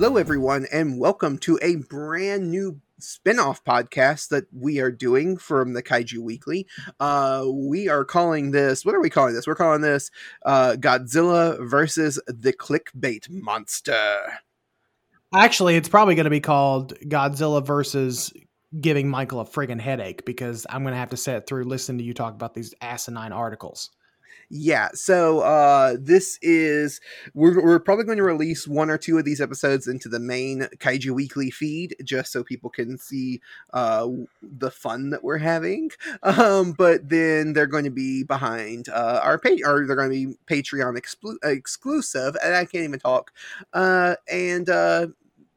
Hello, everyone, and welcome to a brand new spin-off podcast that we are doing from the Kaiju Weekly. Uh, we are calling this. What are we calling this? We're calling this uh, Godzilla versus the Clickbait Monster. Actually, it's probably going to be called Godzilla versus giving Michael a friggin' headache because I'm going to have to sit through listening to you talk about these asinine articles. Yeah, so uh, this is we're we're probably going to release one or two of these episodes into the main Kaiju Weekly feed just so people can see uh, the fun that we're having. Um, but then they're going to be behind uh, our page, or they're going to be Patreon explu- exclusive, and I can't even talk. Uh, and uh,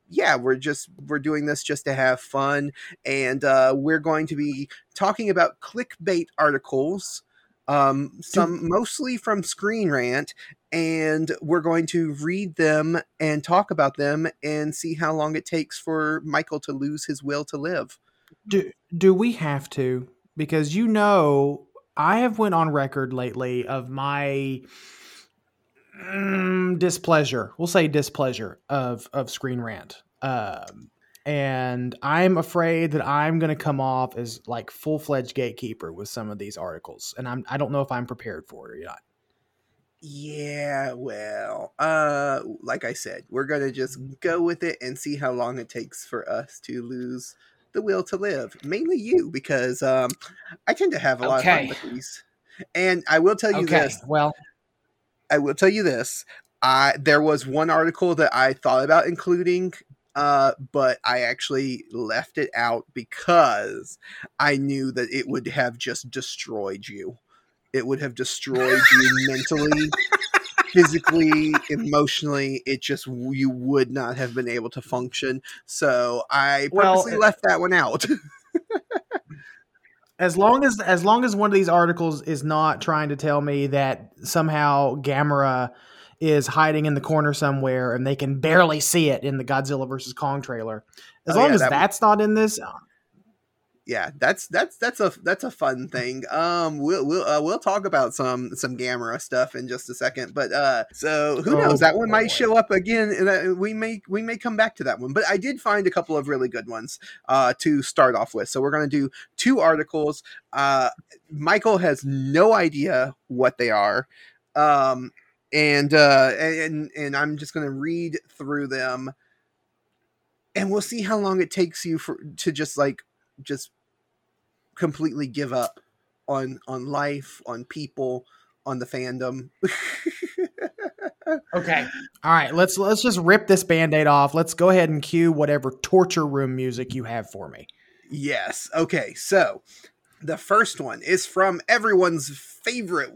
yeah, we're just we're doing this just to have fun, and uh, we're going to be talking about clickbait articles um, some mostly from Screen Rant, and we're going to read them and talk about them and see how long it takes for Michael to lose his will to live. Do do we have to? Because you know, I have went on record lately of my mm, displeasure. We'll say displeasure of of Screen Rant. Um, and I'm afraid that I'm going to come off as like full fledged gatekeeper with some of these articles, and I'm I don't know if I'm prepared for it or not. Yeah, well, uh, like I said, we're gonna just go with it and see how long it takes for us to lose the will to live. Mainly you, because um, I tend to have a lot okay. of fun with these. And I will tell you okay. this. Well, I will tell you this. I there was one article that I thought about including uh, but I actually left it out because I knew that it would have just destroyed you. It would have destroyed you mentally, physically, emotionally. It just you would not have been able to function. So I purposely well, left that one out. as long as as long as one of these articles is not trying to tell me that somehow Gamera is hiding in the corner somewhere and they can barely see it in the Godzilla versus Kong trailer. As oh, long yeah, as that that's not in this, uh, yeah, that's that's that's a that's a fun thing. Um, we'll we'll uh, we'll talk about some some Gamera stuff in just a second, but uh, so who oh, knows? That one boy. might show up again, and we may we may come back to that one. But I did find a couple of really good ones uh, to start off with. So we're gonna do two articles. Uh, Michael has no idea what they are. Um, and uh and and i'm just going to read through them and we'll see how long it takes you for to just like just completely give up on on life on people on the fandom. Okay. All right let's let's just rip this band-aid off. Let's go ahead and cue whatever torture room music you have for me. Yes okay so the first one is from everyone's favorite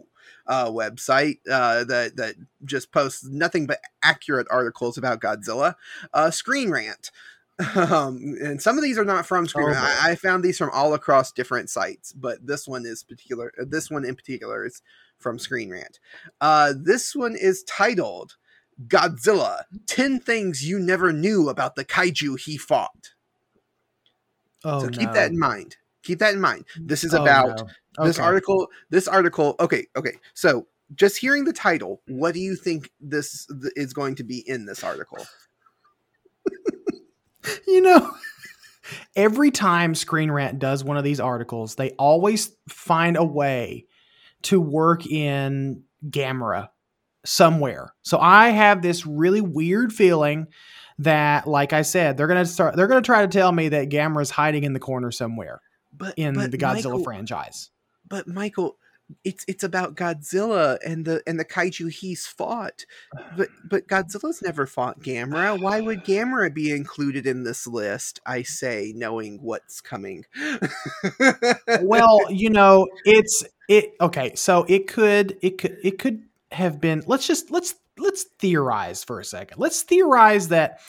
uh, website uh, that that just posts nothing but accurate articles about Godzilla. Uh, Screen Rant. Um, and some of these are not from Screen. Oh, I, I, found these from all across different sites, but this one is particular. Uh, this one in particular is from Screen Rant. Uh, this one is titled "Godzilla: Ten Things You Never Knew About the Kaiju He Fought." Oh, so keep no. that in mind. Keep that in mind. This is oh, about no. Okay. This article, this article, okay, okay. So just hearing the title, what do you think this is going to be in this article? you know, every time Screen Rant does one of these articles, they always find a way to work in Gamera somewhere. So I have this really weird feeling that, like I said, they're gonna start. They're gonna try to tell me that Gamera is hiding in the corner somewhere, but in but the Godzilla Michael, franchise but Michael, it's it's about Godzilla and the and the kaiju he's fought. But but Godzilla's never fought Gamera. Why would Gamera be included in this list? I say, knowing what's coming. well, you know, it's it okay, so it could it could it could have been let's just let's let's theorize for a second. Let's theorize that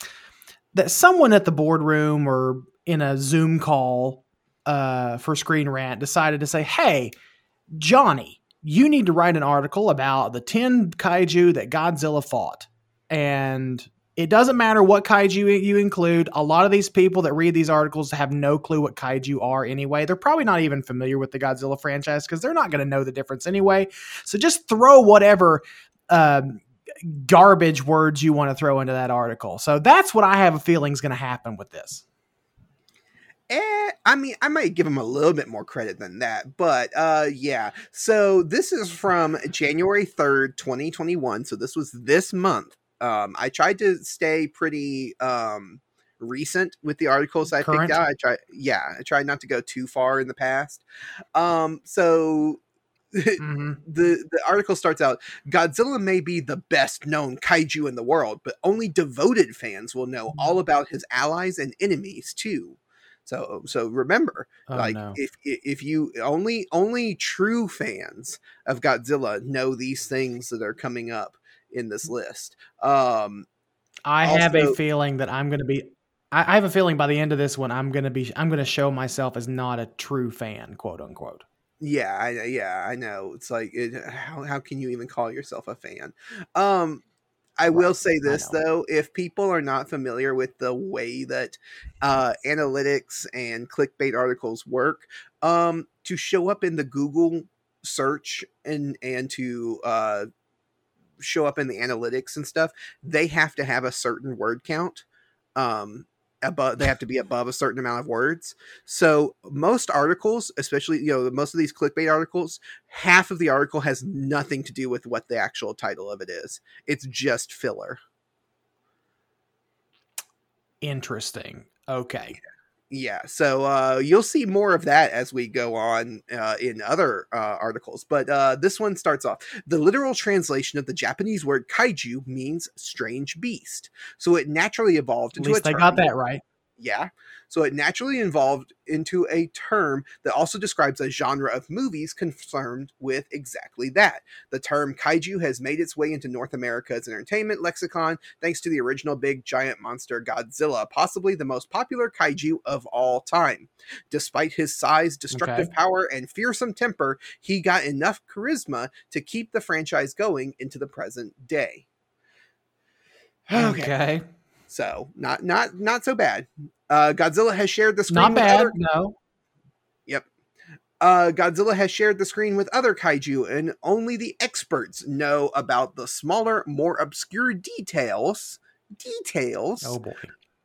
that someone at the boardroom or in a Zoom call uh, for Screen Rant decided to say, "Hey, Johnny, you need to write an article about the ten kaiju that Godzilla fought." And it doesn't matter what kaiju you include. A lot of these people that read these articles have no clue what kaiju are anyway. They're probably not even familiar with the Godzilla franchise because they're not going to know the difference anyway. So just throw whatever um, garbage words you want to throw into that article. So that's what I have a feeling is going to happen with this. Eh, I mean, I might give him a little bit more credit than that, but uh, yeah. So this is from January third, twenty twenty one. So this was this month. Um, I tried to stay pretty um recent with the articles I Current? picked out. I yeah, I tried not to go too far in the past. Um, so Mhm. the the article starts out Godzilla may be the best known kaiju in the world, but only devoted fans will know all about his allies and enemies too. So so remember, Oh, like no. if if you only only true fans of Godzilla know these things that are coming up in this list. Um I have a feeling that I'm going to be. I I have a feeling by the end of this one, I'm going to be. I'm going to show myself as not a true fan, quote unquote. yeah, I yeah, I know. It's like it, how how can you even call yourself a fan? Um I will say this though, if people are not familiar with the way that uh, analytics and clickbait articles work, um, to show up in the Google search and and to uh, show up in the analytics and stuff, they have to have a certain word count. Um, above they have to be above a certain amount of words. So most articles, especially you know most of these clickbait articles, half of the article has nothing to do with what the actual title of it is. It's just filler. Interesting. Okay. Yeah, so uh, you'll see more of that as we go on uh, in other uh, articles. But uh, this one starts off the literal translation of the Japanese word kaiju means strange beast. So it naturally evolved At into least a term. got that right. Yeah. So it naturally evolved into a term that also describes a genre of movies concerned with exactly that. The term kaiju has made its way into North America's entertainment lexicon thanks to the original big giant monster Godzilla, possibly the most popular kaiju of all time. Despite his size, destructive Okay. power, and fearsome temper, he got enough charisma to keep the franchise going into the present day. Okay. So not not not so bad. Uh, Godzilla has shared the screen. Not with bad. Other, No. uh, Godzilla has shared the screen with other kaiju, and only the experts know about the smaller, more obscure details. Details Oh boy.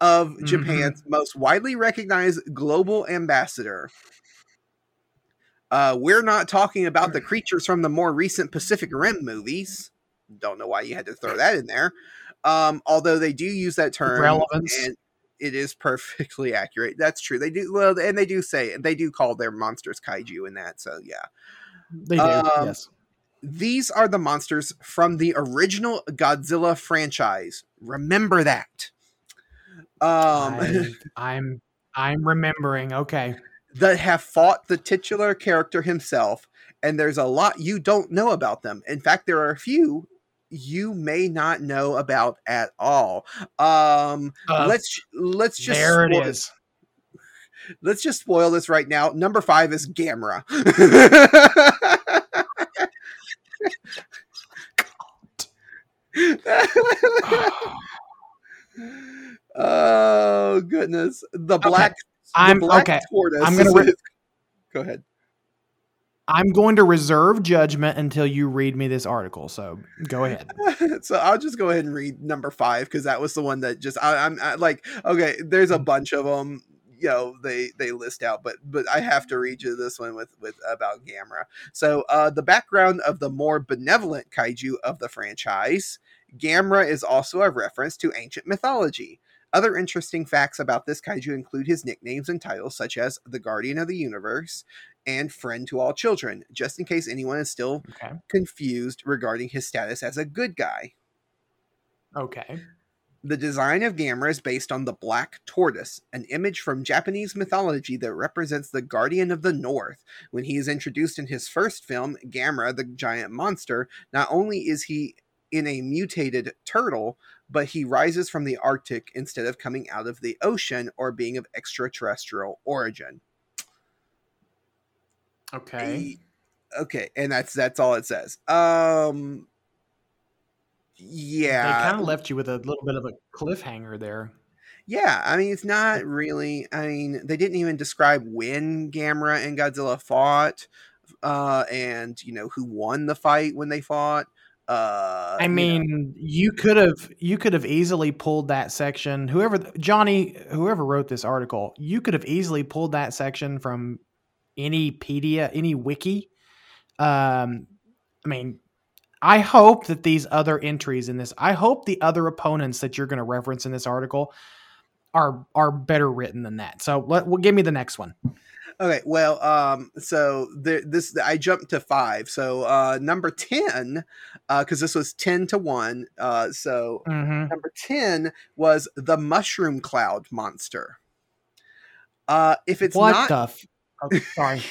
of Mhm. Japan's most widely recognized global ambassador. Uh, we're not talking about the creatures from the more recent Pacific Rim movies. Don't know why you had to throw that in there. Um, although they do use that term, Relevance. and it is perfectly accurate. That's true. They do well, and they do say they do call their monsters kaiju in that. So yeah, They do. Um, yes. these are the monsters from the original Godzilla franchise. Remember that. Um, I, I'm I'm remembering. Okay. that have fought the titular character himself, and there's a lot you don't know about them. In fact, there are a few you may not know about at all. Um, Uh, let's let's just there it spoil- is. Let's just spoil this right now. Number five is Gamera. oh goodness, the black. the I'm black okay. Tortoise I'm gonna re- go ahead. I'm going to reserve judgment until you read me this article. So go ahead. so I'll just go ahead and read number five because that was the one that just I, I'm I, like okay. There's a bunch of them, you know. They they list out, but but I have to read you this one with with about Gamera. So uh, the background of the more benevolent kaiju of the franchise, Gamera is also a reference to ancient mythology. Other interesting facts about this kaiju include his nicknames and titles, such as the Guardian of the Universe and Friend to All Children, just in case anyone is still Okay. confused regarding his status as a good guy. Okay. The design of Gamera is based on the black tortoise, an image from Japanese mythology that represents the guardian of the north. When he is introduced in his first film, Gamera the giant monster, not only is he in a mutated turtle, but he rises from the Arctic instead of coming out of the ocean or being of extraterrestrial origin. Okay. Okay, and that's that's all it says. Um yeah. They kind of left you with a little bit of a cliffhanger there. Yeah, I mean, it's not really. I mean, they didn't even describe when Gamera and Godzilla fought, uh, and you know who won the fight when they fought. Uh, I you know. mean, you could have you could have easily pulled that section. Whoever Johnny, whoever wrote this article, you could have easily pulled that section from any pedia, any wiki. Um, I mean, I hope that these other entries in this, I hope the other opponents that you're going to reference in this article are are better written than that. So let well, give me the next one. Okay, well, um, so the, this I jumped to five. So uh, number ten, because uh, this was ten to one. Uh, so Mhm. number ten was the mushroom cloud monster. Uh, if it's What not the? F- oh, sorry.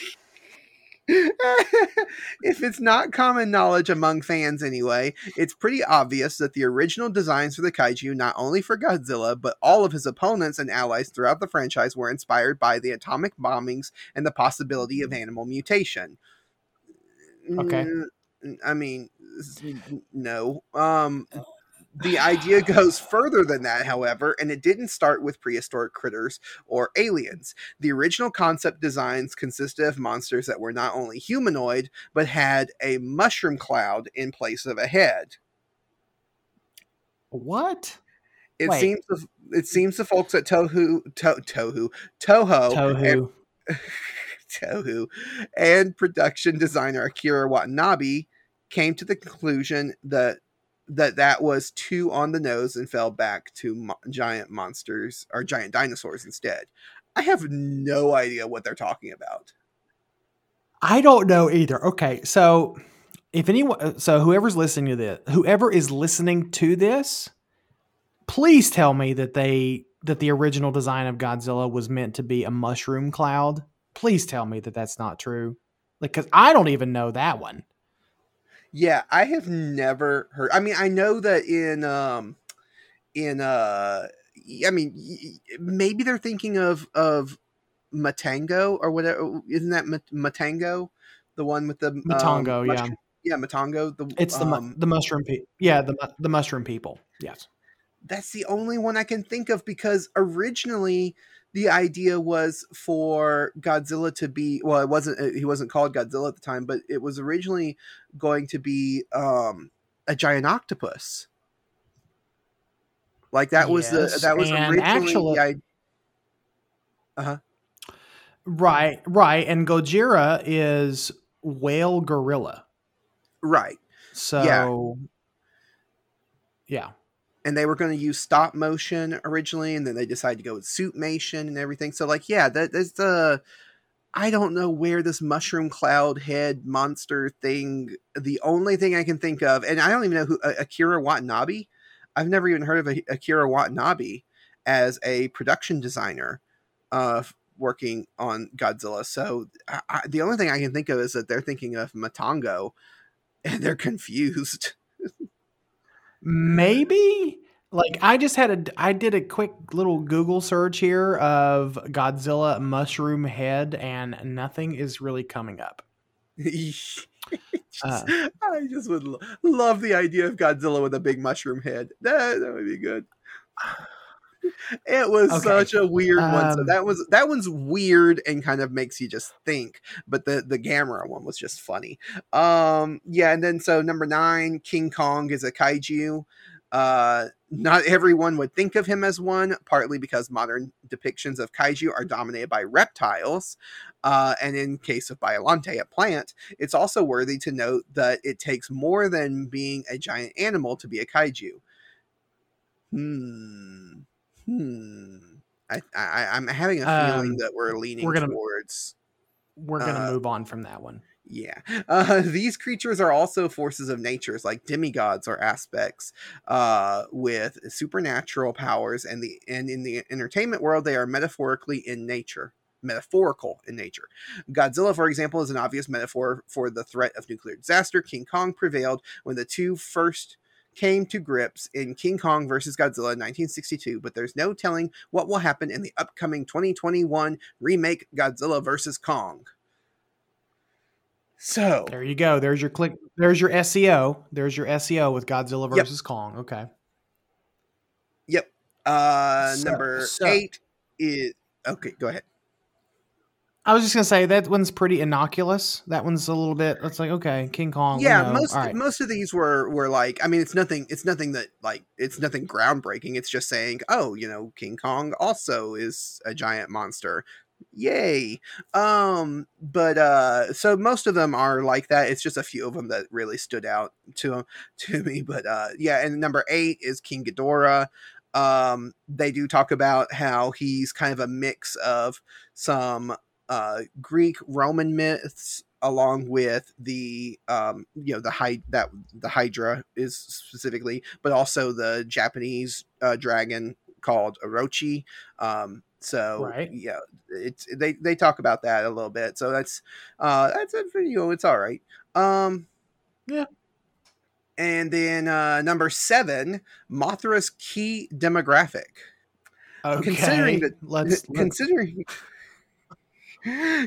if it's not common knowledge among fans anyway, it's pretty obvious that the original designs for the kaiju, not only for Godzilla, but all of his opponents and allies throughout the franchise, were inspired by the atomic bombings and the possibility of animal mutation. Okay. Mm, I mean, no. Um, the idea goes further than that, however, and it didn't start with prehistoric critters or aliens. The original concept designs consisted of monsters that were not only humanoid, but had a mushroom cloud in place of a head. What? It Wait. seems the, it seems the folks at Tohu to, Tohu Toho Tohu. Tohu and production designer Akira Watanabe came to the conclusion that that that was too on the nose and fell back to mo- giant monsters or giant dinosaurs instead. I have no idea what they're talking about. I don't know either. Okay, so if anyone, uh, so whoever's listening to this, whoever is listening to this, please tell me that they that the original design of Godzilla was meant to be a mushroom cloud. Please tell me that that's not true, like because I don't even know that one. Yeah, I have never heard. I mean, I know that in um in uh I mean maybe they're thinking of of Matango or whatever. Isn't that Matango, the one with the um, Matango, yeah. mushroom- yeah, Matango. The It's the um, the mushroom people. Yeah, the the mushroom people. Yes. that's the only one I can think of because originally the idea was for Godzilla to be well, it wasn't he wasn't called Godzilla at the time, but it was originally going to be um a giant octopus. Like that was the that was originally actually- the idea. Uh huh. Right, right. And Gojira is whale gorilla. Right. So yeah. And they were going to use stop motion originally and then they decided to go with suitmation and everything. So like yeah that, that's the i don't know where this mushroom cloud head monster thing the only thing i can think of and i don't even know who akira watanabe? I've never even heard of akira watanabe as a production designer uh working on godzilla. So I, I, the only thing i can think of is that they're thinking of matango and they're confused Maybe like I just had a I did a quick little Google search here of Godzilla mushroom head and nothing is really coming up. Just- Uh. I just would lo- love the idea of Godzilla with a big mushroom head. That, that would be good. It was Okay. such a weird one. So Um, that was that one's weird and kind of makes you just think. But the the Gamera one was just funny. Um, yeah, and then so number nine, King Kong is a kaiju. Uh, not everyone would think of him as one, partly because modern depictions of kaiju are dominated by reptiles. Uh, and in case of Biolante, a plant, it's also worthy to note that it takes more than being a giant animal to be a kaiju. Hmm. Hmm. I, I I'm having a feeling Um, that we're leaning we're gonna- towards We're gonna Uh, move on from that one. yeah. Uh, these creatures are also forces of nature, like demigods or aspects, uh, with supernatural powers, and the and in the entertainment world, they are metaphorically in nature. Metaphorical in nature. Godzilla, for example, is an obvious metaphor for the threat of nuclear disaster. King Kong prevailed when the two first came to grips in King Kong versus Godzilla in 1962, but there's no telling what will happen in the upcoming 2021 remake Godzilla versus Kong. So, There you go. There's your click. There's your SEO. There's your SEO with Godzilla Yep. versus Kong. Okay. Yep. Uh, So- number so- eight is okay. Go ahead. I was just gonna say that one's pretty innocuous. That one's a little bit. It's like okay, King Kong. yeah most right. most of these were were like i mean it's nothing it's nothing that like it's nothing groundbreaking it's just saying oh you know king kong also is a giant monster yay um but uh so most of them are like that it's just a few of them that really stood out to to me but uh yeah and number eight is king Ghidorah um they do talk about how he's kind of a mix of some uh greek roman myths along with the um you know the hy- that the hydra is specifically but also the japanese uh, dragon called orochi um so Right. yeah it's they they talk about that a little bit so that's uh that's a you know it's all right um Yeah. and then uh number seven mothra's key demographic okay. considering that- let's, let's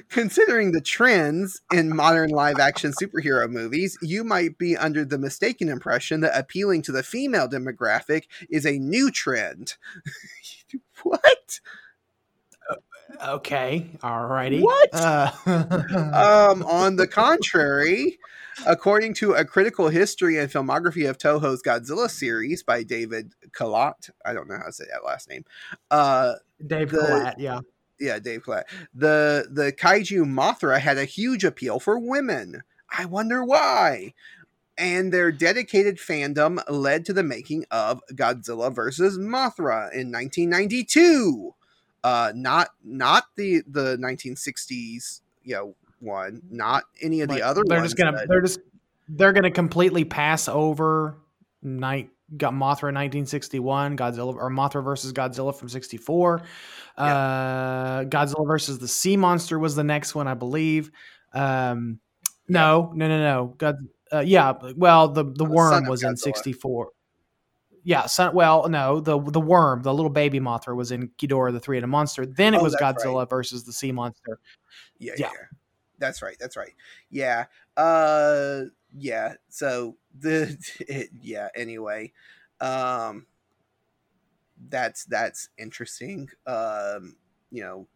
considering the trends in modern live action superhero movies you might be under the mistaken impression that appealing to the female demographic is a new trend what okay. Alrighty. What? Uh, um, on the contrary, according to a critical history and filmography of Toho's Godzilla series by David Kalat, I don't know how to say that last name. Uh, Dave the- Collette, yeah. Yeah, Dave. The the kaiju Mothra had a huge appeal for women. I wonder why. And their dedicated fandom led to the making of Godzilla vs. Mothra in 1992. Uh, not not the the 1960s, you know, one, not any of the Like, other they're ones. just gonna that- they're just they're gonna completely pass over night got Mothra in 1961, Godzilla or Mothra versus Godzilla from 64. Uh Godzilla versus the Sea Monster was the next one, I believe. Um no, no, no, no. God uh, yeah, well the the worm was in 64. Yeah, son, well, no, the the worm, the little baby Mothra was in Ghidorah the Three-Headed Monster. Then it Oh, was Godzilla versus the Sea Monster. yeah, Yeah. yeah, That's right. That's right. Yeah. Uh yeah. So the it, yeah, anyway. Um that's that's interesting. Um, you know,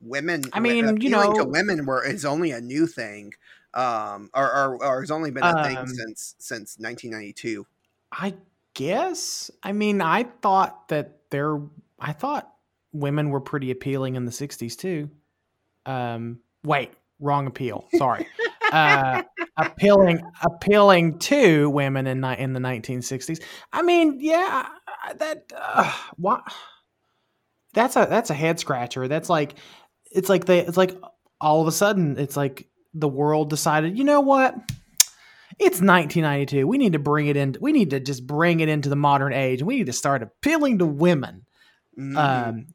women I mean, you appealing to know- women were is only a new thing. Um or or, or has only been a thing Um, since since 1992. I guess. I mean, I thought that there. I thought women were pretty appealing in the '60s too. Um, wait, wrong appeal. Sorry. uh, appealing, appealing to women in in the 1960s. I mean, yeah, that. Uh, what? That's a that's a head scratcher. That's like, it's like they. It's like all of a sudden, it's like the world decided. You know what? it's 1992. We need to bring it in. We need to just bring it into the modern age, we need to start appealing to women. Mhm. Um,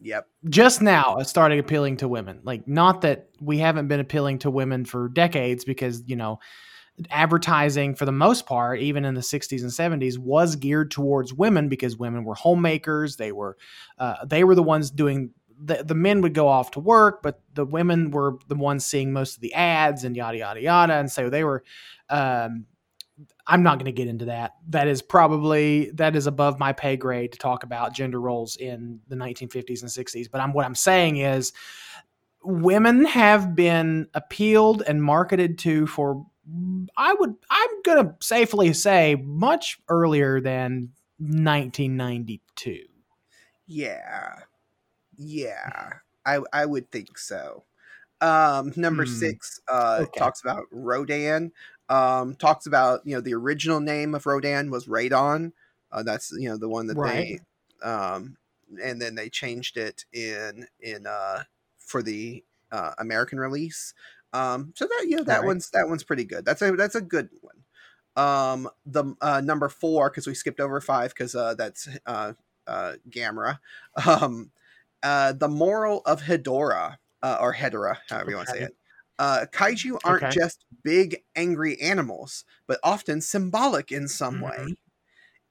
yep. just now, it started appealing to women. Like, not that we haven't been appealing to women for decades, because you know, advertising for the most part, even in the 60s and 70s, was geared towards women because women were homemakers. They were, uh, they were the ones doing. The, the men would go off to work, but the women were the ones seeing most of the ads and yada yada yada, and so they were um, I'm not going to get into that. That is probably that is above my pay grade to talk about gender roles in the 1950s and 60s. But I'm what I'm saying is women have been appealed and marketed to for I would I'm going to safely say much earlier than 1992. Yeah. Yeah. I I would think so. Um number Hmm. 6 uh Okay. talks about Rodan. Um talks about, you know, the original name of Rodan was Radon. Uh that's, you know, the one that Right. they um and then they changed it in in uh for the uh American release. Um so that you know that Right. one's that one's pretty good. That's a that's a good one. Um the uh number 4 cuz we skipped over 5 cuz uh that's uh uh Gamera. Um uh the moral of Hedorah uh, or Hedorah, however you want to say it. Uh, kaiju aren't Okay. just big, angry animals, but often symbolic in some way. Mhm.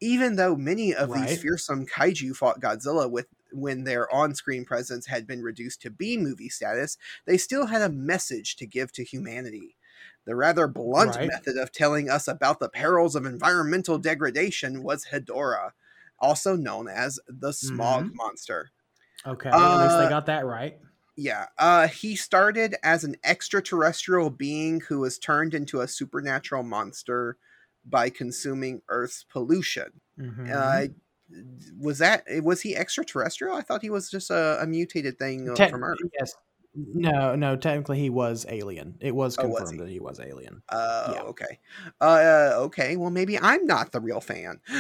Even though many of Right. these fearsome kaiju fought Godzilla with when their on-screen presence had been reduced to B movie status, they still had a message to give to humanity. The rather blunt Right. method of telling us about the perils of environmental degradation was Hedorah, also known as the smog Mm-hmm. monster. Okay, at least Uh, they got that right. Yeah, uh, he started as an extraterrestrial being who was turned into a supernatural monster by consuming Earth's pollution. Mhm. Uh, was that was he extraterrestrial? I thought he was just a, a mutated thing Te- from Earth. yes. No, no. Technically, he was alien. It was Oh, was confirmed he? that he was alien. Oh, Yeah. okay. Uh, okay. Well, maybe I'm not the real fan.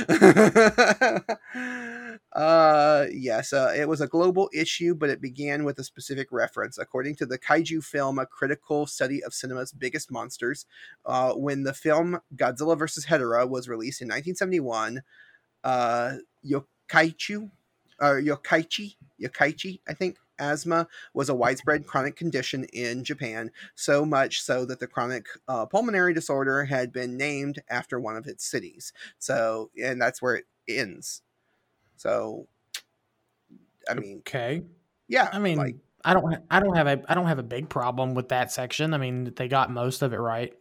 uh, yes. Uh, it was a global issue, but it began with a specific reference. According to the kaiju film, a critical study of cinema's biggest monsters, uh, when the film Godzilla vs. Hedorah was released in 1971, uh, Yokaichu, or Yokkaichi, Yokkaichi, I think, asthma was a widespread chronic condition in Japan so much so that the chronic uh, pulmonary disorder had been named after one of its cities. So, and that's where it ends. So, I mean, Okay. yeah, I mean, like, I don't. ha- I don't have a. I don't have a big problem with that section. I mean, they got most of it right.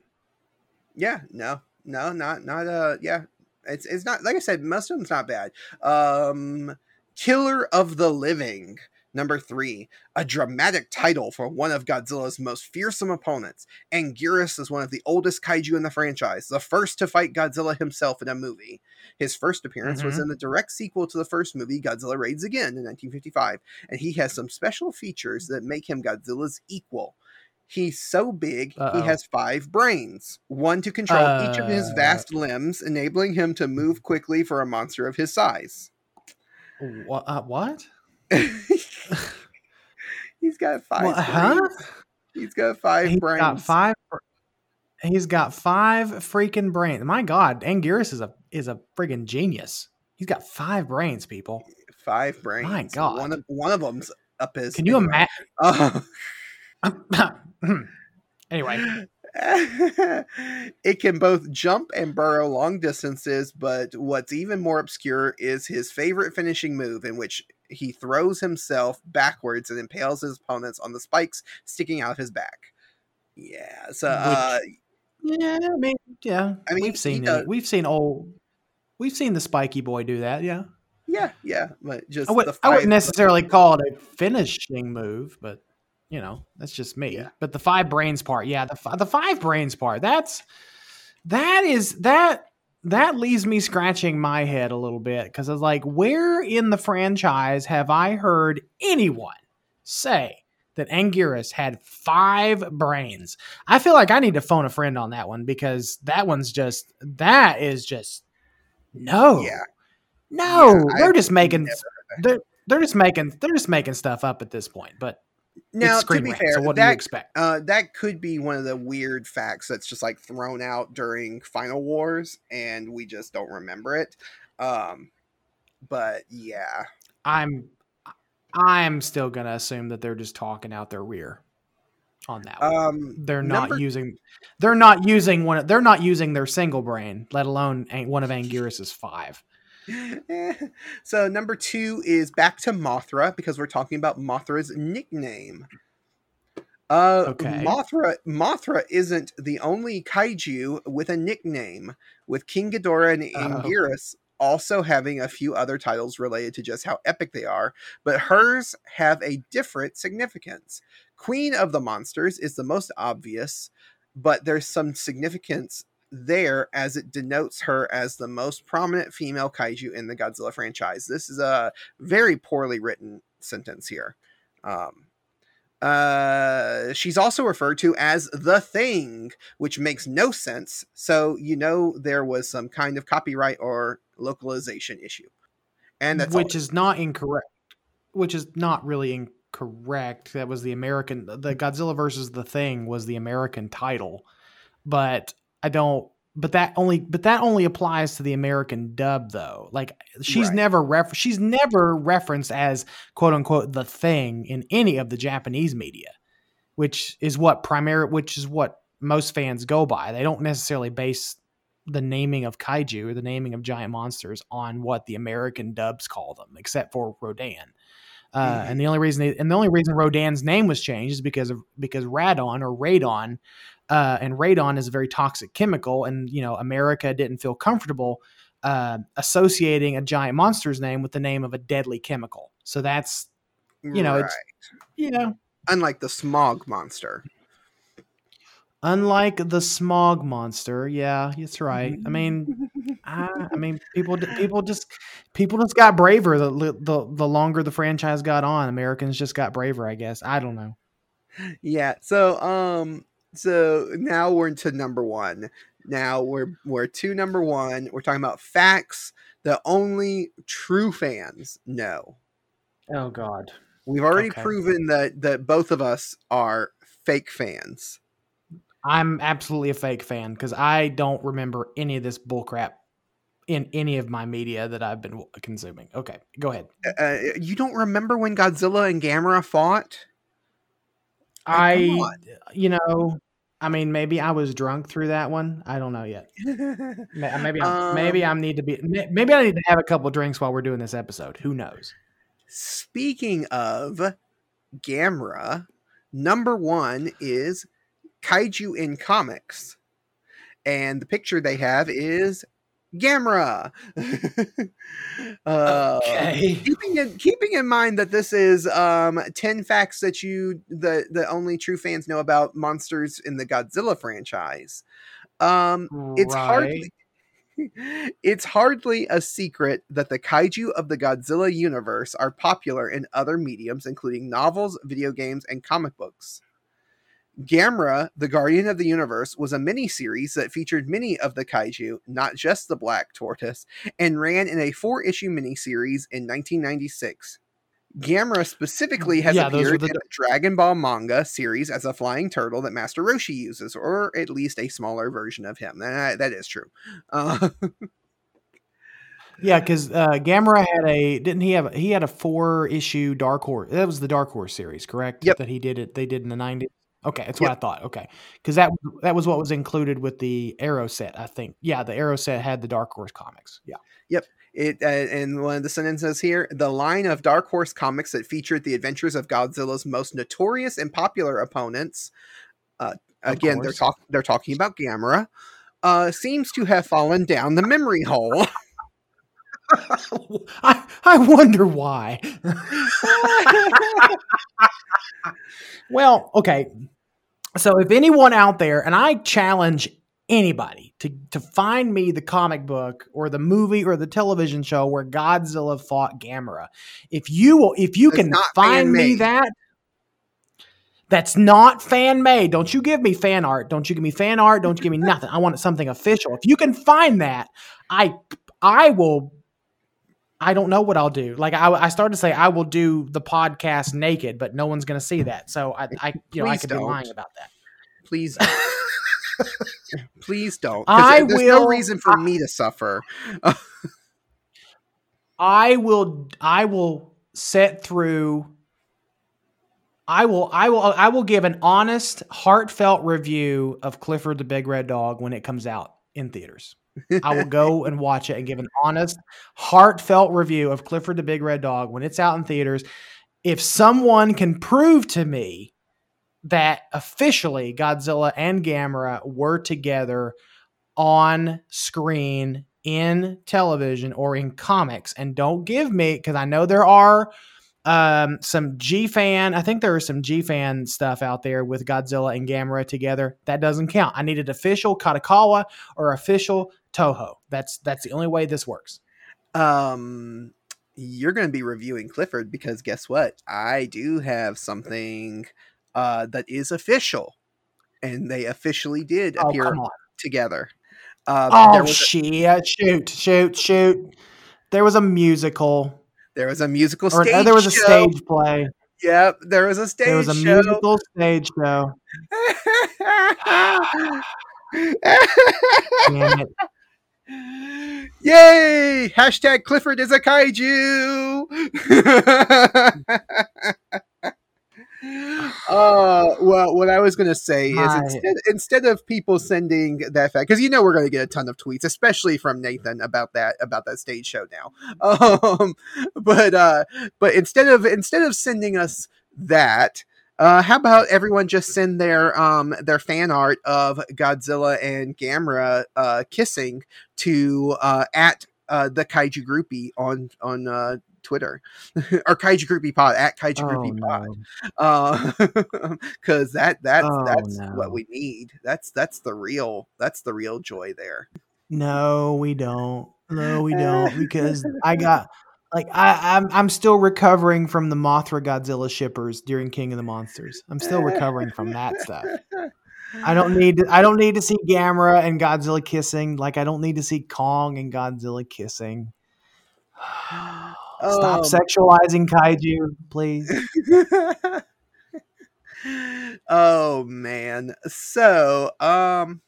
yeah, no, no, not, not, uh, yeah, it's, it's not, like I said, most of them's not bad. Um, Killer of the Living. Number three, a dramatic title for one of Godzilla's most fearsome opponents. Anguirus is one of the oldest kaiju in the franchise, the first to fight Godzilla himself in a movie. His first appearance was Mhm. in the direct sequel to the first movie, Godzilla Raids Again, in 1955, and he has some special features that make him Godzilla's equal. He's so big, Uh-oh. he has five brains, one to control each of his Uh. vast limbs, enabling him to move quickly for a monster of his size. What? He's got five. What, huh? brains. He's got five He's brains. got five. He's got five freaking brains. My God, Anguirus is a is a friggin' genius. He's got five brains, people. Five brains. My God. One of one of them's up his. Can you imagine? Uh, anyway, it can both jump and burrow long distances, but what's even more obscure is his favorite finishing move, in which he throws himself backwards and impales his opponents on the spikes sticking out of his back. Yeah, so uh, yeah, I mean, yeah. I mean, we've seen does- it. We've seen old. We've seen the spiky boy do that. Yeah, yeah, yeah, but just I, would, the I wouldn't necessarily call it a finishing move, but you know, that's just me. Yeah. But the five brains part, yeah, the the five brains part, that's that is that that leaves me scratching my head a little bit because it's like, where in the franchise have I heard anyone say that Anguirus had five brains? I feel like I need to phone a friend on that one because that one's just that is just no, Yeah. no, Yeah, they're I've just making they're they're just making they're just making stuff up at this point. But Now, to be Rant, fair, so what do you that expect? uh, that could be one of the weird facts that's just like thrown out during Final Wars, and we just don't remember it. Um, but yeah, I'm I'm still gonna assume that they're just talking out their rear on that. one. um, they're not number- using they're not using one of- they're not using their single brain, let alone one of Anguirus's five. so number two is back to Mothra because we're talking about Mothra's nickname. Uh, Okay. Mothra Mothra isn't the only kaiju with a nickname, with King Ghidorah and Uh-oh. Also having a few other titles related to just how epic they are, but hers have a different significance. Queen of the Monsters is the most obvious, but there's some significance there as it denotes her as the most prominent female kaiju in the Godzilla franchise. This is a very poorly written sentence here. Um, uh, she's also referred to as the Thing, which makes no sense. So you know there was some kind of copyright or localization issue, and that's which is not incorrect. Which is not really incorrect. That was the American the Godzilla versus the Thing was the American title. But I don't but that only but that only applies to the American dub though. Like she's Right. never ref she's never referenced as quote unquote the thing in any of the Japanese media, which is what primary which is what most fans go by. They don't necessarily base the naming of kaiju or the naming of giant monsters on what the American dubs call them, except for Rodan. Uh, Mhm. And the only reason they, and the only reason Rodan's name was changed is because of because radon or radon, uh, and radon is a very toxic chemical, and you know America didn't feel comfortable uh, associating a giant monster's name with the name of a deadly chemical. So that's you know, Right. it's- you know unlike the smog monster. Unlike the smog monster, yeah, that's right. I mean, I, I mean, people, people just, people just got braver. The, the the longer the franchise got on, Americans just got braver. I guess I don't know. Yeah. So, um, so now we're into number one. Now we're we're to number one. We're talking about facts that only true fans know. Oh God. We've already Okay. proven that that both of us are fake fans. I'm absolutely a fake fan because I don't remember any of this bullcrap in any of my media that I've been consuming. Okay, go ahead. Uh, you don't remember when Godzilla and Gamera fought? I, you know, I mean, maybe I was drunk through that one. I don't know yet. Maybe I'm, maybe Um, I need to be. Maybe I need to have a couple drinks while we're doing this episode. Who knows? Speaking of Gamera, number one is Kaiju in comics. And the picture they have is Gamera. uh, keeping in keeping in mind that this is um 10 facts that you the the only true fans know about monsters in the Godzilla franchise. Um it's Right. hardly it's hardly a secret that the kaiju of the Godzilla universe are popular in other mediums, including novels, video games, and comic books. Gamera, the Guardian of the Universe, was a mini-series that featured many of the kaiju, not just the Black Tortoise, and ran in a four-issue miniseries in 1996. Gamera specifically has Yeah, appeared the in the Dragon Ball manga series as a flying turtle that Master Roshi uses, or at least a smaller version of him. That is true. Uh, Yeah, because uh, Gamera had a didn't he have he had a four issue Dark Horse that was the Dark Horse series, correct? Yep. That he did it. They did in the nineties. Okay, that's what I thought. Okay, because that that was what was included with the Arrow set. I think. Yeah, the Arrow set had the Dark Horse comics. Yeah. Yep. It uh, and one of the sentences here: the line of Dark Horse comics that featured the adventures of Godzilla's most notorious and popular opponents. Uh, again, they're course. talk they're talking about Gamera. Uh, seems to have fallen down the memory hole. I I wonder why. well, okay. So if anyone out there, and I challenge anybody to to find me the comic book or the movie or the television show where Godzilla fought Gamera. If you will, if you That's can find me that. That's not fan made. Don't you give me fan art. Don't you give me fan art. Don't you give me nothing. I want something official. If you can find that, I I will I don't know what I'll do. Like I, I started to say I will do the podcast naked, but no one's going to see that. So I, I you know, I could be don't. lying about that. Please, please don't. 'cause I there's no will- reason for me to suffer. I will, I will set through. I will, I will, I will give an honest, heartfelt review of Clifford the Big Red Dog when it comes out in theaters. I will go and watch it and give an honest, heartfelt review of Clifford the Big Red Dog when it's out in theaters. If someone can prove to me that officially Godzilla and Gamera were together on screen in television or in comics, and don't give me because I know there are um, some G fan. I think there is some G fan stuff out there with Godzilla and Gamera together. That doesn't count. I needed official Kadokawa or official Toho. That's that's the only way this works. um you're going to be reviewing clifford because guess what i do have something uh that is official and they officially did Oh appear together uh, Oh a, shit! Shoot! Shoot! Shoot! There was a musical, there was a musical or stage there was a show. stage play. yep there was a stage There was a show musical stage show. Damn it! Yay! Hashtag Clifford is a kaiju. uh, well, what I was gonna say is instead instead of people sending that fact, because you know we're gonna get a ton of tweets, especially from Nathan about that about that stage show now. Um, but uh, but instead of instead of sending us that. Uh, how about everyone just send their um their fan art of Godzilla and Gamera uh, kissing to uh, at uh, the Kaiju Groupie on on uh, Twitter or Kaiju Groupie Pod at Kaiju Oh, Groupie Pod. no. Uh, because that that's Oh, that's no. what we need. That's that's the real that's the real joy there. No, we don't. No, we don't. Because I got like I, I'm I'm still recovering from the Mothra Godzilla shippers during King of the Monsters. I'm still recovering from that stuff. I don't need to, I don't need to see Gamera and Godzilla kissing. Like I don't need to see Kong and Godzilla kissing. Stop Um, sexualizing kaiju, please. oh man. So, um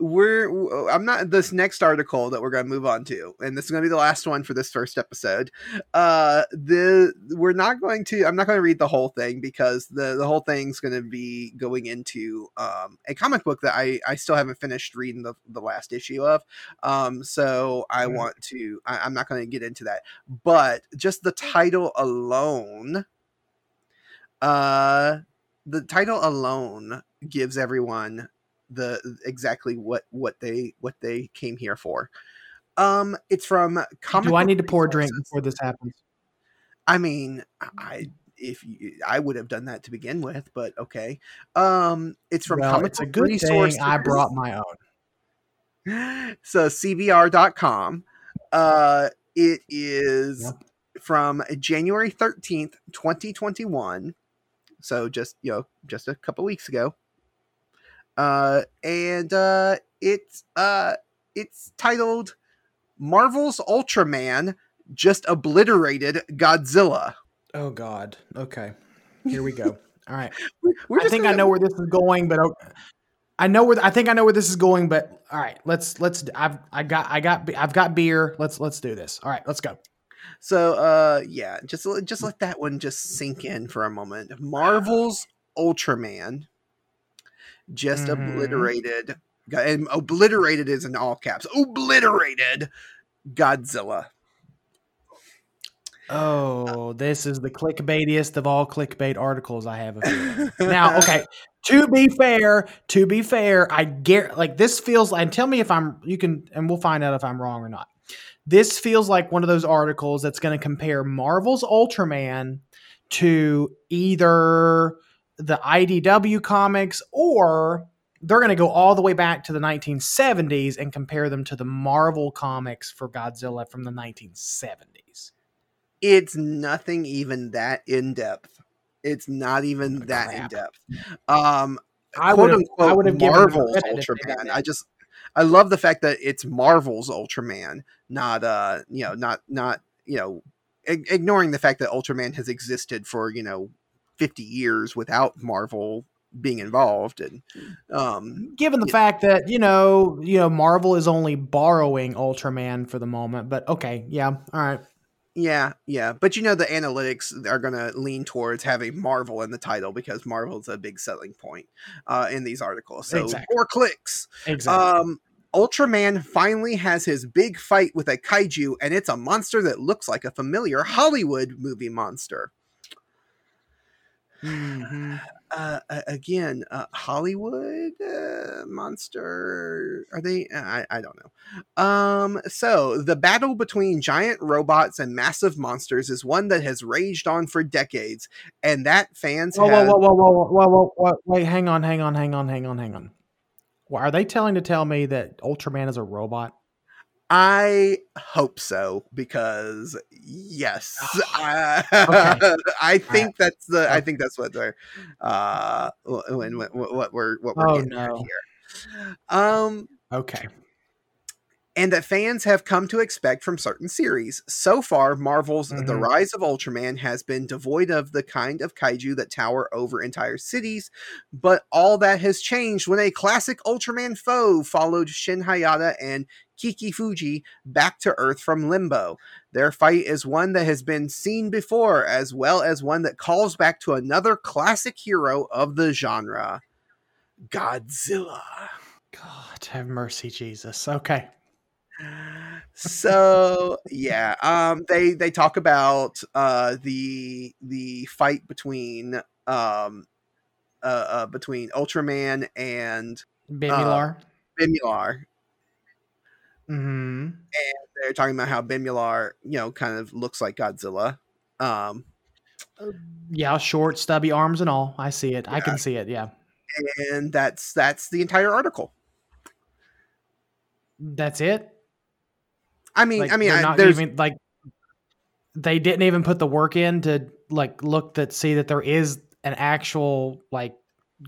we're I'm not this next article that we're going to move on to and this is going to be the last one for this first episode. Uh the we're not going to I'm not going to read the whole thing because the the whole thing's going to be going into um a comic book that I I still haven't finished reading the the last issue of. Um so I Mhm. want to I, I'm not going to get into that. But just the title alone uh the title alone gives everyone the exactly what what they what they came here for um it's from comic Do I need to pour a drink before this happens? i mean i if you, i would have done that to begin with but okay um it's from well, comic it's a good thing I brought my own. so cbr.com uh it is Yep. from january 13th 2021 so just you know just a couple weeks ago uh and uh it's uh it's titled marvel's ultraman just obliterated godzilla Oh God. Okay. Here we go. All right. We're I think I gonna- know where this is going, but I know where I think I know where this is going. But all right, let's let's. I've I got I got I've got beer. Let's let's do this. All right, let's go. So uh yeah, just just let that one just sink in for a moment. Marvel's Ultraman just Mhm. obliterated and obliterated is in all caps. Obliterated Godzilla. Oh, this is the clickbaitiest of all clickbait articles I have. Now, okay. To be fair, to be fair, I get like this feels. And tell me if I'm. You can, and we'll find out if I'm wrong or not. This feels like one of those articles that's going to compare Marvel's Ultraman to either the IDW comics or they're going to go all the way back to the 1970s and compare them to the Marvel comics for Godzilla from the 1970s. It's nothing even that in depth. It's not even that in depth. Um I would've- I would've given Marvel's credit if they did Ultraman. I just I love the fact that it's Marvel's Ultraman, not uh you know not not you know ignoring the fact that Ultraman has existed for you know fifty years without Marvel being involved and um given the Yeah. fact that you know you know marvel is only borrowing ultraman for the moment but okay yeah all right yeah yeah but you know the analytics are going to lean towards having Marvel in the title because Marvel's a big selling point uh in these articles so Exactly. more clicks exactly Um, Ultraman finally has his big fight with a kaiju, and it's a monster that looks like a familiar Hollywood movie monster. Mhm. Uh, again, uh, Hollywood uh, monster. Are they? I I don't know. Um, so the battle between giant robots and massive monsters is one that has raged on for decades, and that fans whoa, whoa, have. whoa, whoa, whoa, whoa, whoa, whoa, wait, hang on, hang on, hang on, hang on, hang on. Well, are they telling to tell me that Ultraman is a robot? I hope so because yes, I, Okay. I think that's the I think that's what they're uh when, when what we're what we're Oh, getting at no. here. Um Okay. and that fans have come to expect from certain series. So far, Marvel's The Mhm. Rise of Ultraman has been devoid of the kind of kaiju that tower over entire cities, but all that has changed when a classic Ultraman foe followed Shin Hayata and Kiki Fuji back to Earth from Limbo. Their fight is one that has been seen before, as well as one that calls back to another classic hero of the genre Godzilla. God have mercy, Jesus. Okay. so yeah um they they talk about uh the the fight between um uh, uh between ultraman and Bimilar? Bimilar. Bimular. hmm And They're talking about how Bimulor, you know, kind of looks like Godzilla. Um, Yeah, short, stubby arms and all. I see it. I can see it. Yeah, and that's that's the entire article. that's it. I mean, Like, I mean, I, not there's even like they didn't even put the work in to like look that see that there is an actual like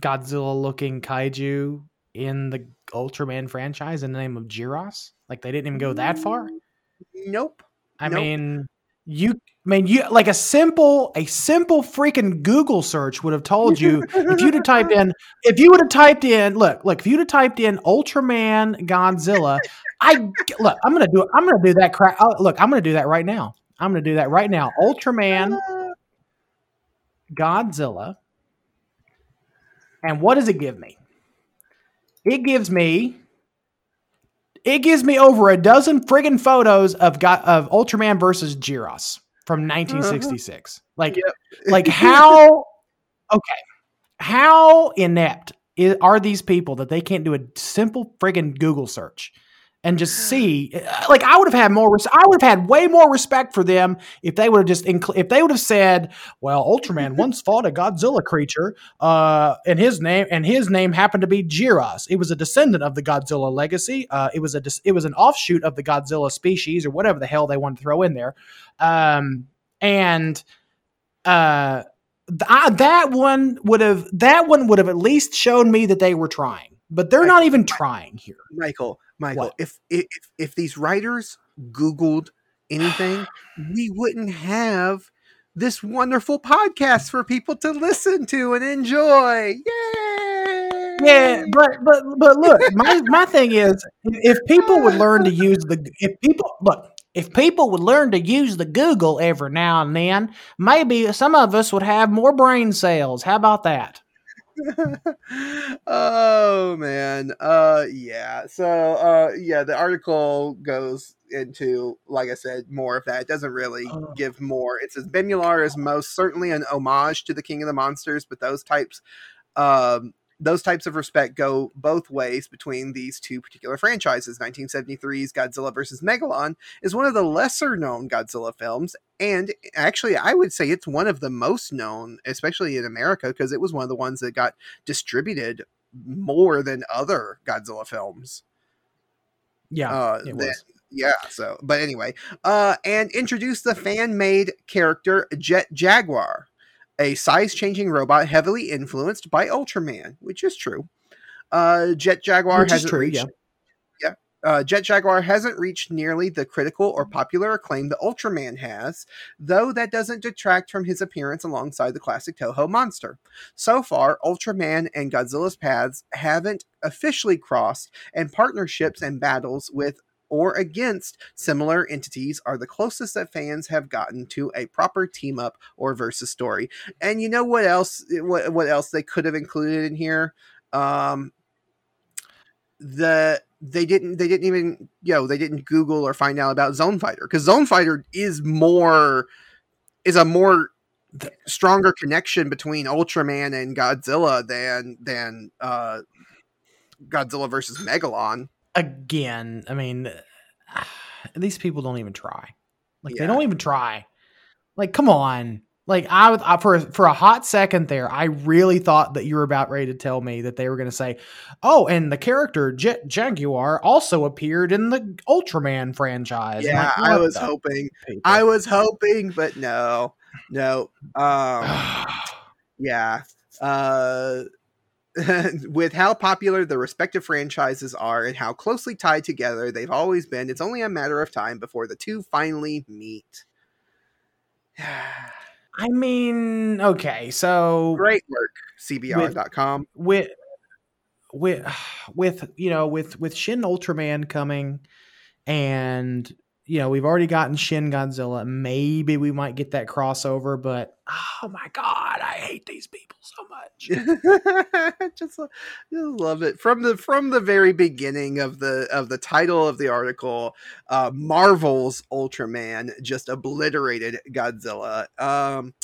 Godzilla looking kaiju in the Ultraman franchise in the name of Jirass. Like they didn't even go that far. Mm, nope. I Nope. mean, you. I mean, you like a simple, a simple freaking Google search would have told you if you'd have typed in, if you would have typed in, look, look, if you'd have typed in Ultraman Godzilla, I look, I'm gonna do, I'm gonna do that crap. oh, Look, I'm gonna do that right now. I'm gonna do that right now. Ultraman ah. Godzilla, and what does it give me? It gives me. It gives me over a dozen friggin' photos of got of Ultraman versus Jirass from 1966. Mm-hmm. Like, Yep. like how? Okay, how inept i- are these people that they can't do a simple friggin' Google search and just see? Like, I would have had more. I would have had way more respect for them if they would have just incl- if they would have said, "Well, Ultraman once fought a Godzilla creature, uh, and his name and his name happened to be Jirass. It was a descendant of the Godzilla legacy. Uh, it was a dis- it was an offshoot of the Godzilla species or whatever the hell they wanted to throw in there, um, and." uh th- I, that one would have that one would have at least shown me that they were trying but they're Right. not even trying here Michael, Michael, if, if if these writers Googled anything, we wouldn't have this wonderful podcast for people to listen to and enjoy. Yay! yeah but but but look my my thing is if people would learn to use the if people look if people would learn to use the google every now and then maybe some of us would have more brain cells how about that oh man. Uh yeah. So uh yeah the article goes into like i said more of that. It doesn't really Oh. give more. It says Bemular is most certainly an homage to the king of the monsters but those types um those types of respect go both ways between these two particular franchises. 1973's godzilla vs megalon is one of the lesser known godzilla films and actually i would say it's one of the most known especially in america because it was one of the ones that got distributed more than other godzilla films. Yeah uh, it that- was. Yeah so but anyway uh and introduce the fan-made character jet jaguar a size-changing robot heavily influenced by ultraman which is true uh jet jaguar Which hasn't true, reached uh, Jet Jaguar hasn't reached nearly the critical or popular acclaim that Ultraman has, though that doesn't detract from his appearance alongside the classic Toho monster. So far, Ultraman and Godzilla's paths haven't officially crossed, and partnerships and battles with or against similar entities are the closest that fans have gotten to a proper team up or versus story. And you know what else? What, what else they could have included in here? Um, the they didn't they didn't even you know they didn't google or find out about zone fighter because zone fighter is more is a more stronger connection between ultraman and godzilla than than uh godzilla versus megalon again i mean these people don't even try like Yeah. they don't even try like come on like I, was- I for for a hot second there i really thought that you were about ready to tell me that they were going to say oh and the character jet jaguar also appeared in the ultraman franchise yeah like, i was hoping people? i was hoping but no no um Yeah. Uh, with how popular the respective franchises are and how closely tied together they've always been, it's only a matter of time before the two finally meet. i mean okay so Great work, CBR.com. with with with you know with with Shin Ultraman coming, and you know we've already gotten Shin Godzilla. Maybe we might get that crossover, but oh my god, I hate these people so much. just, just love it from the from the very beginning of the of the title of the article. Uh, Marvel's Ultraman just obliterated Godzilla. Um,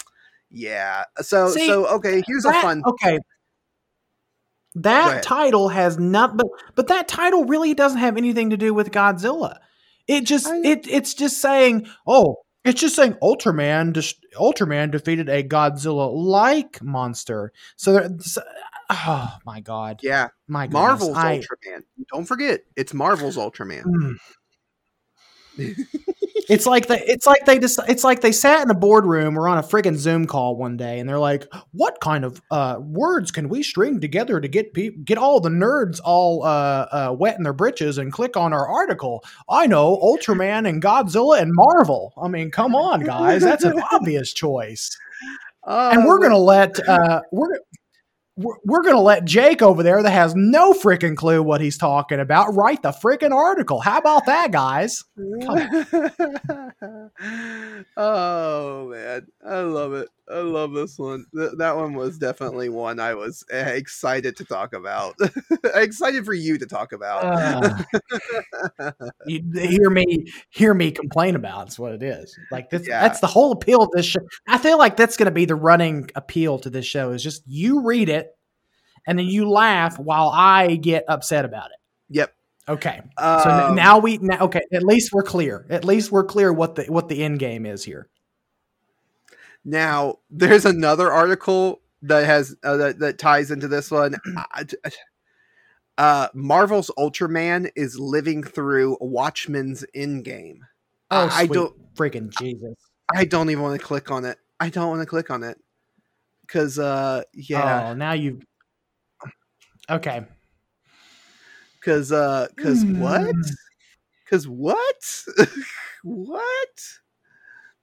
yeah. So See, so okay. Here's a fun. Okay. that title has not but but that title really doesn't have anything to do with Godzilla. It just I- it it's just saying, oh, it's just saying Ultraman dis- Ultraman defeated a Godzilla like monster. So there so- oh my god. Yeah, My goodness. Marvel's I- Ultraman. Don't forget, it's Marvel's Ultraman. Mm. It's like they it's like they just it's like they sat in a boardroom or on a friggin' Zoom call one day and they're like, "What kind of uh, words can we string together to get pe- get all the nerds all uh, uh, wet in their britches and click on our article?" I know Ultraman and Godzilla and Marvel. I mean, come on, guys, that's an obvious choice. Uh, And we're gonna let uh, we're. We're, we're gonna let Jake over there that has no freaking clue what he's talking about write the freaking article. How about that, guys? oh man, I love it. I love this one. Th- that one was definitely one I was uh, excited to talk about. excited for you to talk about. Uh, you hear me hear me complain about it's what it is like this Yeah. that's the whole appeal of this show i feel like that's going to be the running appeal to this show is just you read it and then you laugh while i get upset about it yep. okay so Um, now we now okay at least we're clear at least we're clear what the what the end game is here Now, there's another article that has uh, that, that ties into this one. Uh, Marvel's Ultraman is living through watchmen's Watchmen's Endgame. oh I don't- freaking jesus I don't even want to click on it. I don't want to click on it because, uh, yeah, oh now you okay because, uh, because what? Hmm. Because what? what?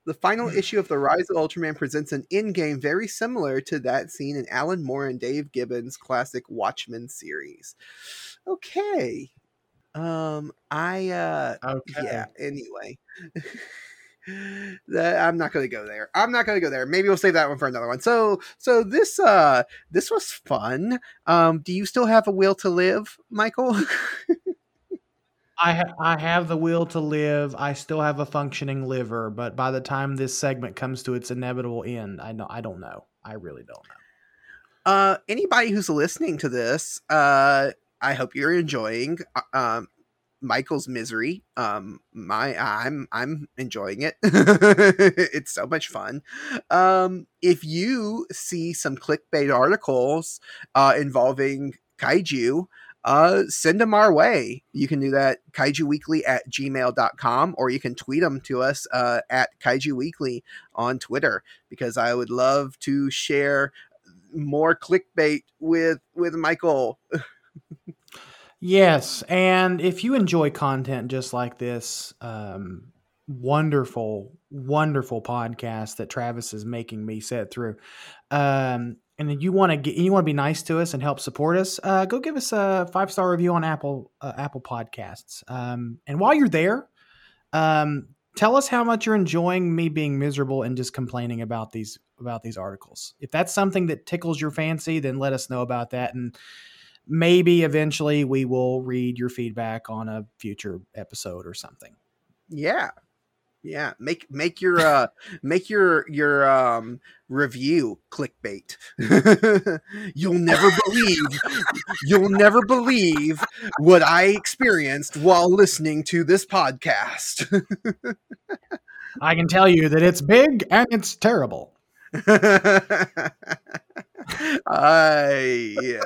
The final issue of The Rise of Ultraman presents an in-game very similar to that seen in Alan Moore and Dave Gibbons' classic Watchmen series. Okay. Um, I, uh, okay yeah, anyway. I'm not going to go there. I'm not going to go there. Maybe we'll save that one for another one. So, so this, uh, this was fun. Um, do you still have a will to live, Michael? I ha- I have the will to live. I still have a functioning liver, but by the time this segment comes to its inevitable end, I know I don't know. I really don't know. uh anybody who's listening to this uh i hope you're enjoying uh, um michael's misery um my i'm i'm enjoying it. It's so much fun. Um if you see some clickbait articles uh involving kaiju uh send them our way. You can do that kaiju weekly at gmail.com or you can tweet them to us uh at kaiju weekly on twitter because i would love to share more clickbait with with Michael. Yes, and if you enjoy content just like this, um, wonderful, wonderful podcast that Travis is making me sit through, um, and you want to get you want to be nice to us and help support us, uh, go give us a five star review on Apple uh, Apple Podcasts. Um, and while you're there, um, tell us how much you're enjoying me being miserable and just complaining about these about these articles. If that's something that tickles your fancy, then let us know about that and maybe eventually we will read your feedback on a future episode or something. Yeah. Yeah, make make your uh make your your um review clickbait. you'll never believe you'll never believe what I experienced while listening to this podcast. I can tell you that it's big and it's terrible. I yeah.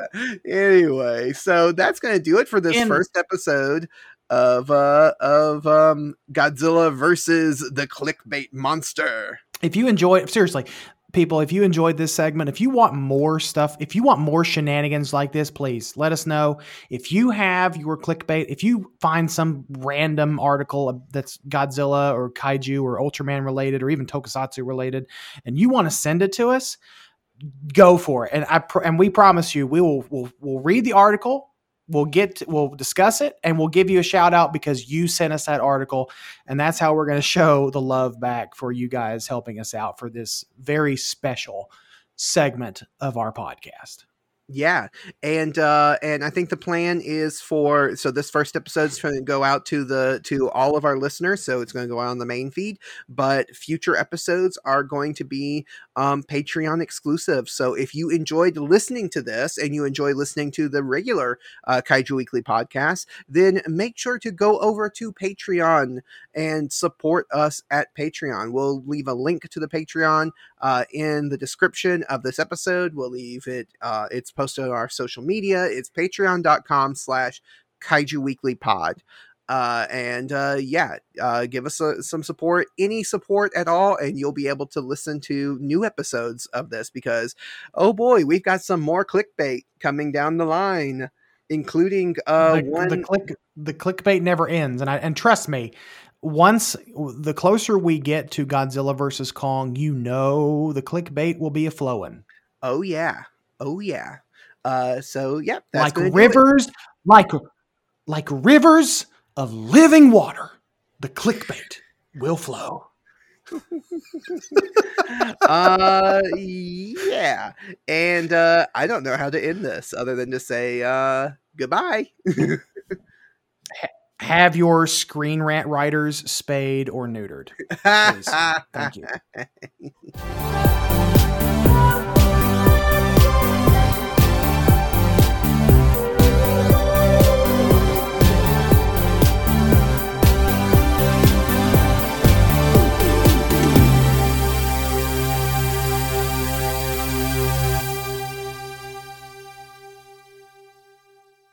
Anyway, so that's gonna do it for this And- first episode of uh of um Godzilla versus the clickbait monster. If you enjoy seriously, people, if you enjoyed this segment, if you want more stuff, if you want more shenanigans like this, please let us know. If you have your clickbait, if you find some random article that's Godzilla or Kaiju or Ultraman related or even Tokusatsu related, and you want to send it to us, go for it. And I pr- and we promise you, we will we'll, we'll read the article. We'll get we'll discuss it and we'll give you a shout out because you sent us that article and that's how we're going to show the love back for you guys helping us out for this very special segment of our podcast. Yeah, and uh, and I think the plan is for so this first episode is going to go out to the to all of our listeners, so it's going to go out on the main feed. But future episodes are going to be um, Patreon exclusive. So if you enjoyed listening to this and you enjoy listening to the regular uh, Kaiju Weekly podcast, then make sure to go over to Patreon and support us at Patreon. We'll leave a link to the Patreon uh, in the description of this episode. We'll leave it. Uh, it's posted on our social media. It's patreon.com slash kaiju weekly pod. Uh, and uh, yeah, uh, give us a, some support, any support at all, and you'll be able to listen to new episodes of this because, oh boy, we've got some more clickbait coming down the line, including uh, the, one. the click the clickbait never ends, and I and trust me, once the closer we get to Godzilla versus Kong, you know the clickbait will be a flowing. Oh yeah, oh yeah. Uh, so yeah, like rivers, like like rivers of living water. The clickbait will flow. uh yeah and uh i don't know how to end this other than to say uh goodbye have your screen rant writers spayed or neutered please thank you